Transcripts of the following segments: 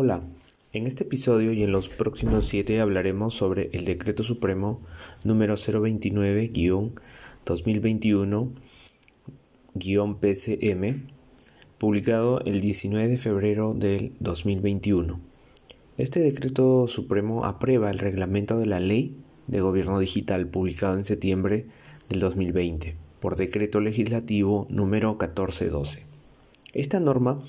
Hola, en este episodio y en los próximos 7 hablaremos sobre el Decreto Supremo número 029-2021-PCM, publicado el 19 de febrero del 2021. Este Decreto Supremo aprueba el reglamento de la Ley de Gobierno Digital publicado en septiembre del 2020 por Decreto Legislativo número 1412. Esta norma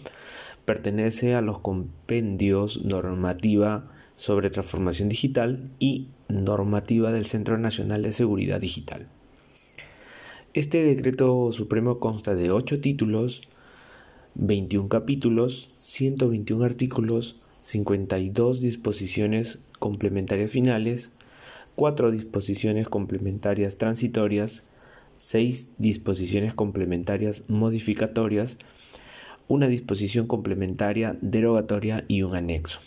pertenece a los compendios normativa sobre transformación digital y normativa del Centro Nacional de Seguridad Digital. Este decreto supremo consta de 8 títulos, 21 capítulos, 121 artículos, 52 disposiciones complementarias finales, 4 disposiciones complementarias transitorias, 6 disposiciones complementarias modificatorias, una disposición complementaria derogatoria y un anexo.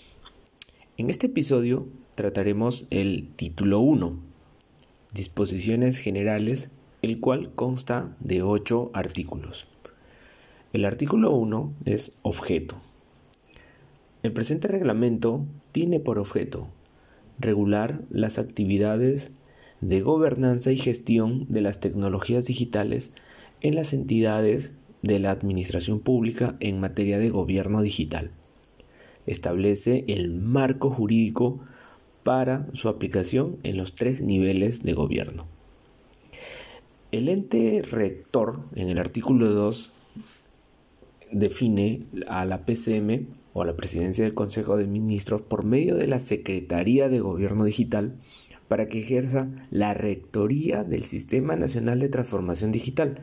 En este episodio trataremos el título 1, disposiciones generales, el cual consta de 8 artículos. El artículo 1 es objeto. El presente reglamento tiene por objeto regular las actividades de gobernanza y gestión de las tecnologías digitales en las entidades de la Administración Pública en materia de gobierno digital. Establece el marco jurídico para su aplicación en los tres niveles de gobierno. El ente rector en el artículo 2 define a la PCM o a la Presidencia del Consejo de Ministros por medio de la Secretaría de Gobierno Digital para que ejerza la rectoría del Sistema Nacional de Transformación Digital,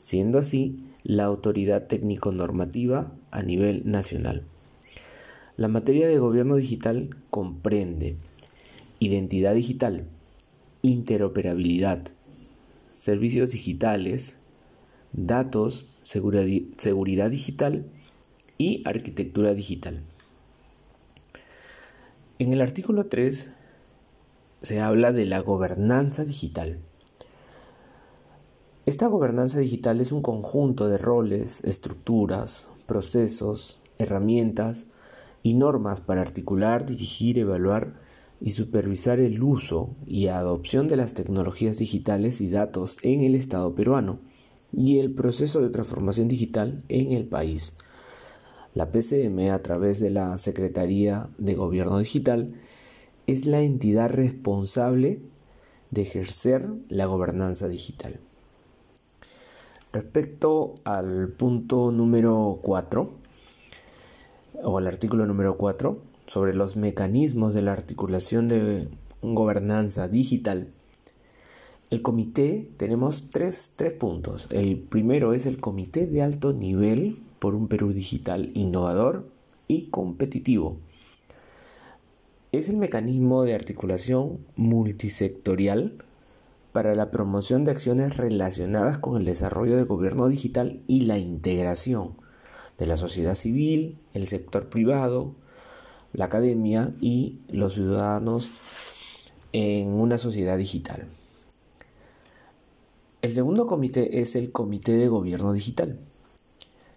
siendo así la autoridad técnico-normativa a nivel nacional. La materia de gobierno digital comprende identidad digital, interoperabilidad, servicios digitales, datos, seguridad digital y arquitectura digital. En el artículo 3 se habla de la gobernanza digital. Esta gobernanza digital es un conjunto de roles, estructuras, procesos, herramientas y normas para articular, dirigir, evaluar y supervisar el uso y adopción de las tecnologías digitales y datos en el Estado peruano y el proceso de transformación digital en el país. La PCM, a través de la Secretaría de Gobierno Digital, es la entidad responsable de ejercer la gobernanza digital. Respecto al punto número 4, o al artículo número 4, sobre los mecanismos de la articulación de gobernanza digital, el comité tenemos tres, tres puntos. El primero es el comité de alto nivel por un Perú digital innovador y competitivo. Es el mecanismo de articulación multisectorial para la promoción de acciones relacionadas con el desarrollo del gobierno digital y la integración de la sociedad civil, el sector privado, la academia y los ciudadanos en una sociedad digital. El segundo comité es el Comité de Gobierno Digital.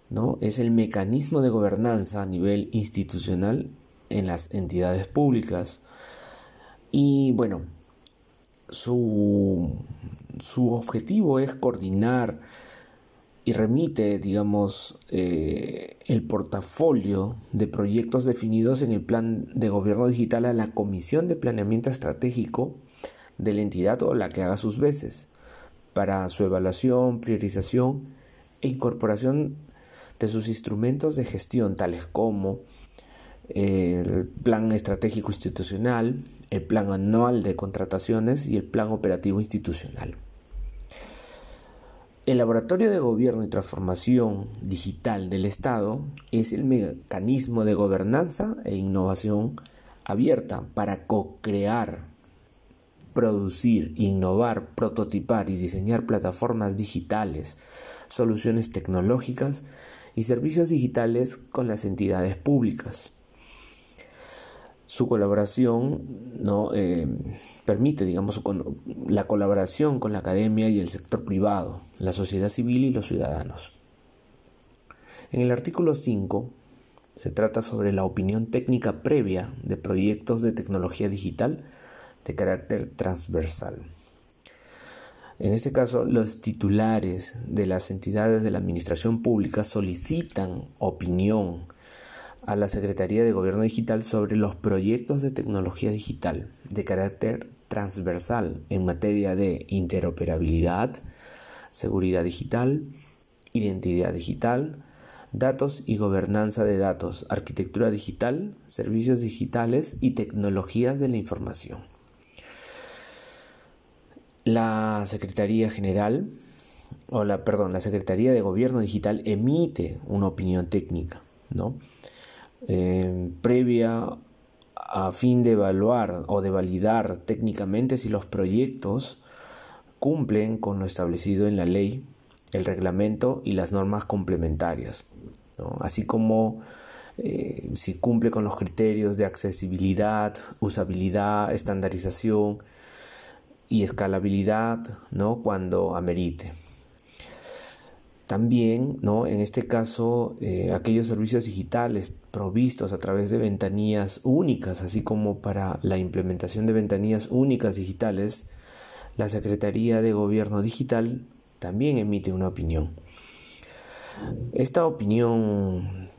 ¿no? Es el mecanismo de gobernanza a nivel institucional en las entidades públicas. Y bueno, su, objetivo es coordinar y remite, digamos, eh, el portafolio de proyectos definidos en el plan de gobierno digital a la Comisión de Planeamiento Estratégico de la entidad o la que haga sus veces, para su evaluación, priorización e incorporación de sus instrumentos de gestión, tales como el plan estratégico institucional, el plan anual de contrataciones y el plan operativo institucional. El Laboratorio de Gobierno y Transformación Digital del Estado es el mecanismo de gobernanza e innovación abierta para co-crear, producir, innovar, prototipar y diseñar plataformas digitales, soluciones tecnológicas y servicios digitales con las entidades públicas. Su colaboración ¿no? Eh, permite, digamos, la colaboración con la academia y el sector privado, la sociedad civil y los ciudadanos. En el artículo 5 Se trata sobre la opinión técnica previa de proyectos de tecnología digital de carácter transversal. En este caso, los titulares de las entidades de la Administración Pública solicitan opinión a la Secretaría de Gobierno Digital sobre los proyectos de tecnología digital de carácter transversal en materia de interoperabilidad, seguridad digital, identidad digital, datos y gobernanza de datos, arquitectura digital, servicios digitales y tecnologías de la información. La Secretaría General, o la, perdón, la Secretaría de Gobierno Digital emite una opinión técnica, ¿no? Eh, previa a fin de evaluar o de validar técnicamente si los proyectos cumplen con lo establecido en la ley, el reglamento y las normas complementarias, así como eh, si cumple con los criterios de accesibilidad, usabilidad, estandarización y escalabilidad ¿no? cuando amerite. También, ¿no? en este caso, eh, aquellos servicios digitales provistos a través de ventanillas únicas, así como para la implementación de ventanillas únicas digitales, la Secretaría de Gobierno Digital también emite una opinión. Esta opinión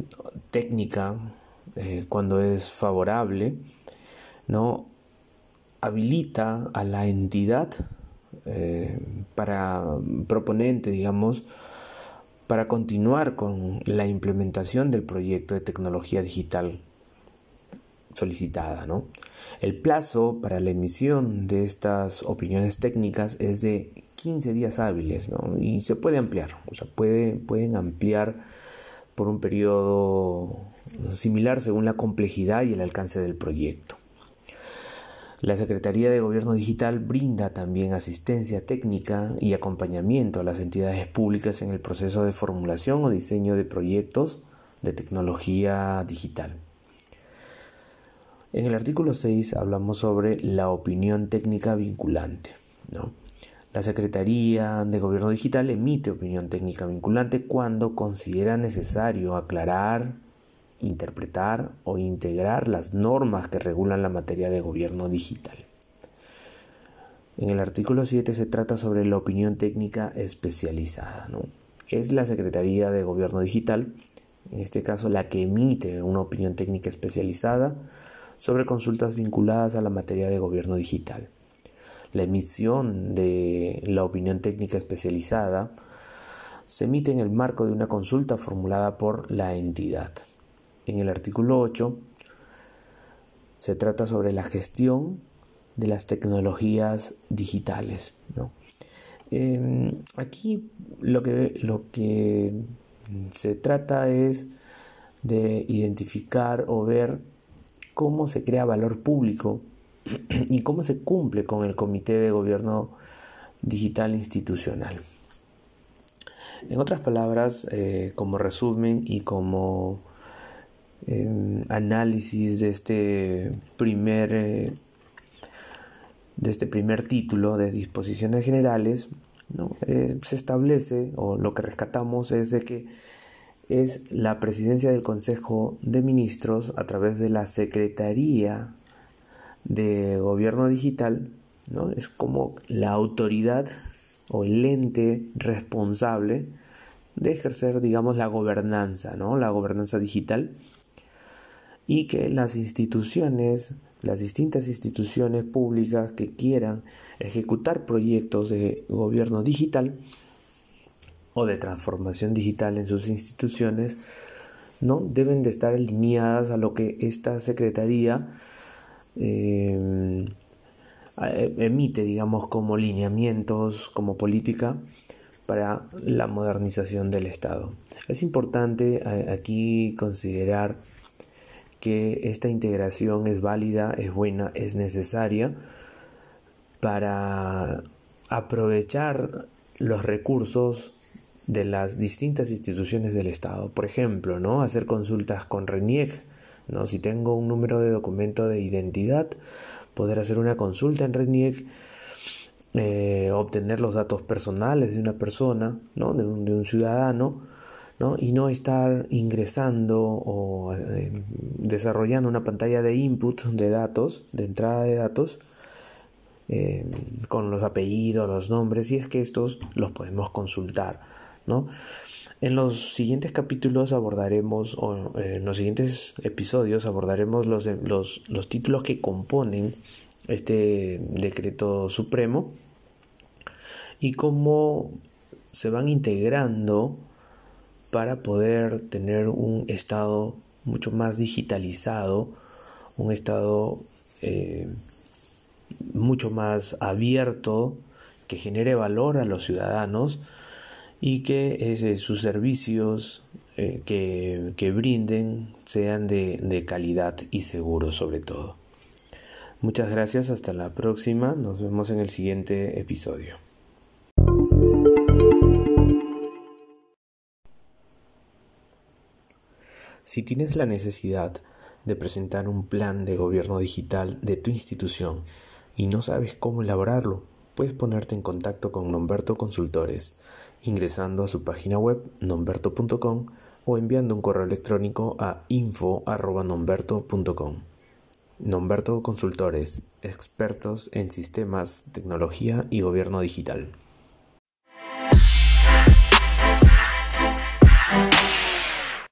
técnica, eh, cuando es favorable, ¿no? habilita a la entidad eh, para proponente, digamos, para continuar con la implementación del proyecto de tecnología digital solicitada. ¿no? El plazo para la emisión de estas opiniones técnicas es de 15 días hábiles y se puede ampliar, o sea, puede, pueden ampliar por un periodo similar según la complejidad y el alcance del proyecto. La Secretaría de Gobierno Digital brinda también asistencia técnica y acompañamiento a las entidades públicas en el proceso de formulación o diseño de proyectos de tecnología digital. En el artículo 6 hablamos sobre la opinión técnica vinculante. La Secretaría de Gobierno Digital emite opinión técnica vinculante cuando considera necesario aclarar, interpretar o integrar las normas que regulan la materia de gobierno digital. En el artículo 7 se trata sobre la opinión técnica especializada. Es la Secretaría de Gobierno Digital, en este caso la que emite una opinión técnica especializada sobre consultas vinculadas a la materia de gobierno digital. La emisión de la opinión técnica especializada se emite en el marco de una consulta formulada por la entidad. En el artículo 8 se trata sobre la gestión de las tecnologías digitales. Em, aquí lo que, lo que se trata es de identificar o ver cómo se crea valor público y cómo se cumple con el Comité de Gobierno Digital Institucional. En otras palabras, eh, como resumen y como análisis de este primer eh, de este primer título de disposiciones generales eh, se establece o lo que rescatamos es de que es la presidencia del Consejo de Ministros a través de la Secretaría de Gobierno Digital ¿no? es como la autoridad o el ente responsable de ejercer digamos la gobernanza ¿no? la gobernanza digital y que las instituciones, las distintas instituciones públicas que quieran ejecutar proyectos de gobierno digital o de transformación digital en sus instituciones, no deben de estar alineadas a lo que esta secretaría eh, emite, digamos, como lineamientos, como política para la modernización del Estado. Es importante eh, aquí considerar que esta integración es válida, es buena, es necesaria para aprovechar los recursos de las distintas instituciones del Estado. Por ejemplo, ¿no? hacer consultas con RENIEC. ¿no? Si tengo un número de documento de identidad, poder hacer una consulta en RENIEC, eh, obtener los datos personales de una persona, ¿no? de, un, de un ciudadano, ¿no? y no estar ingresando o eh, desarrollando una pantalla de input de datos, de entrada de datos, eh, con los apellidos, los nombres, y es que estos los podemos consultar. ¿no? En los siguientes capítulos abordaremos, o eh, en los siguientes episodios abordaremos los, los, los títulos que componen este decreto supremo y cómo se van integrando para poder tener un estado mucho más digitalizado, un estado eh, mucho más abierto, que genere valor a los ciudadanos y que sus servicios eh, que, brinden sean de, de calidad y seguros sobre todo. Muchas gracias, hasta la próxima, nos vemos en el siguiente episodio. Si tienes la necesidad de presentar un plan de gobierno digital de tu institución y no sabes cómo elaborarlo, puedes ponerte en contacto con Nomberto Consultores ingresando a su página web nomberto.com o enviando un correo electrónico a info.nomberto.com. Nomberto Consultores, expertos en sistemas, tecnología y gobierno digital.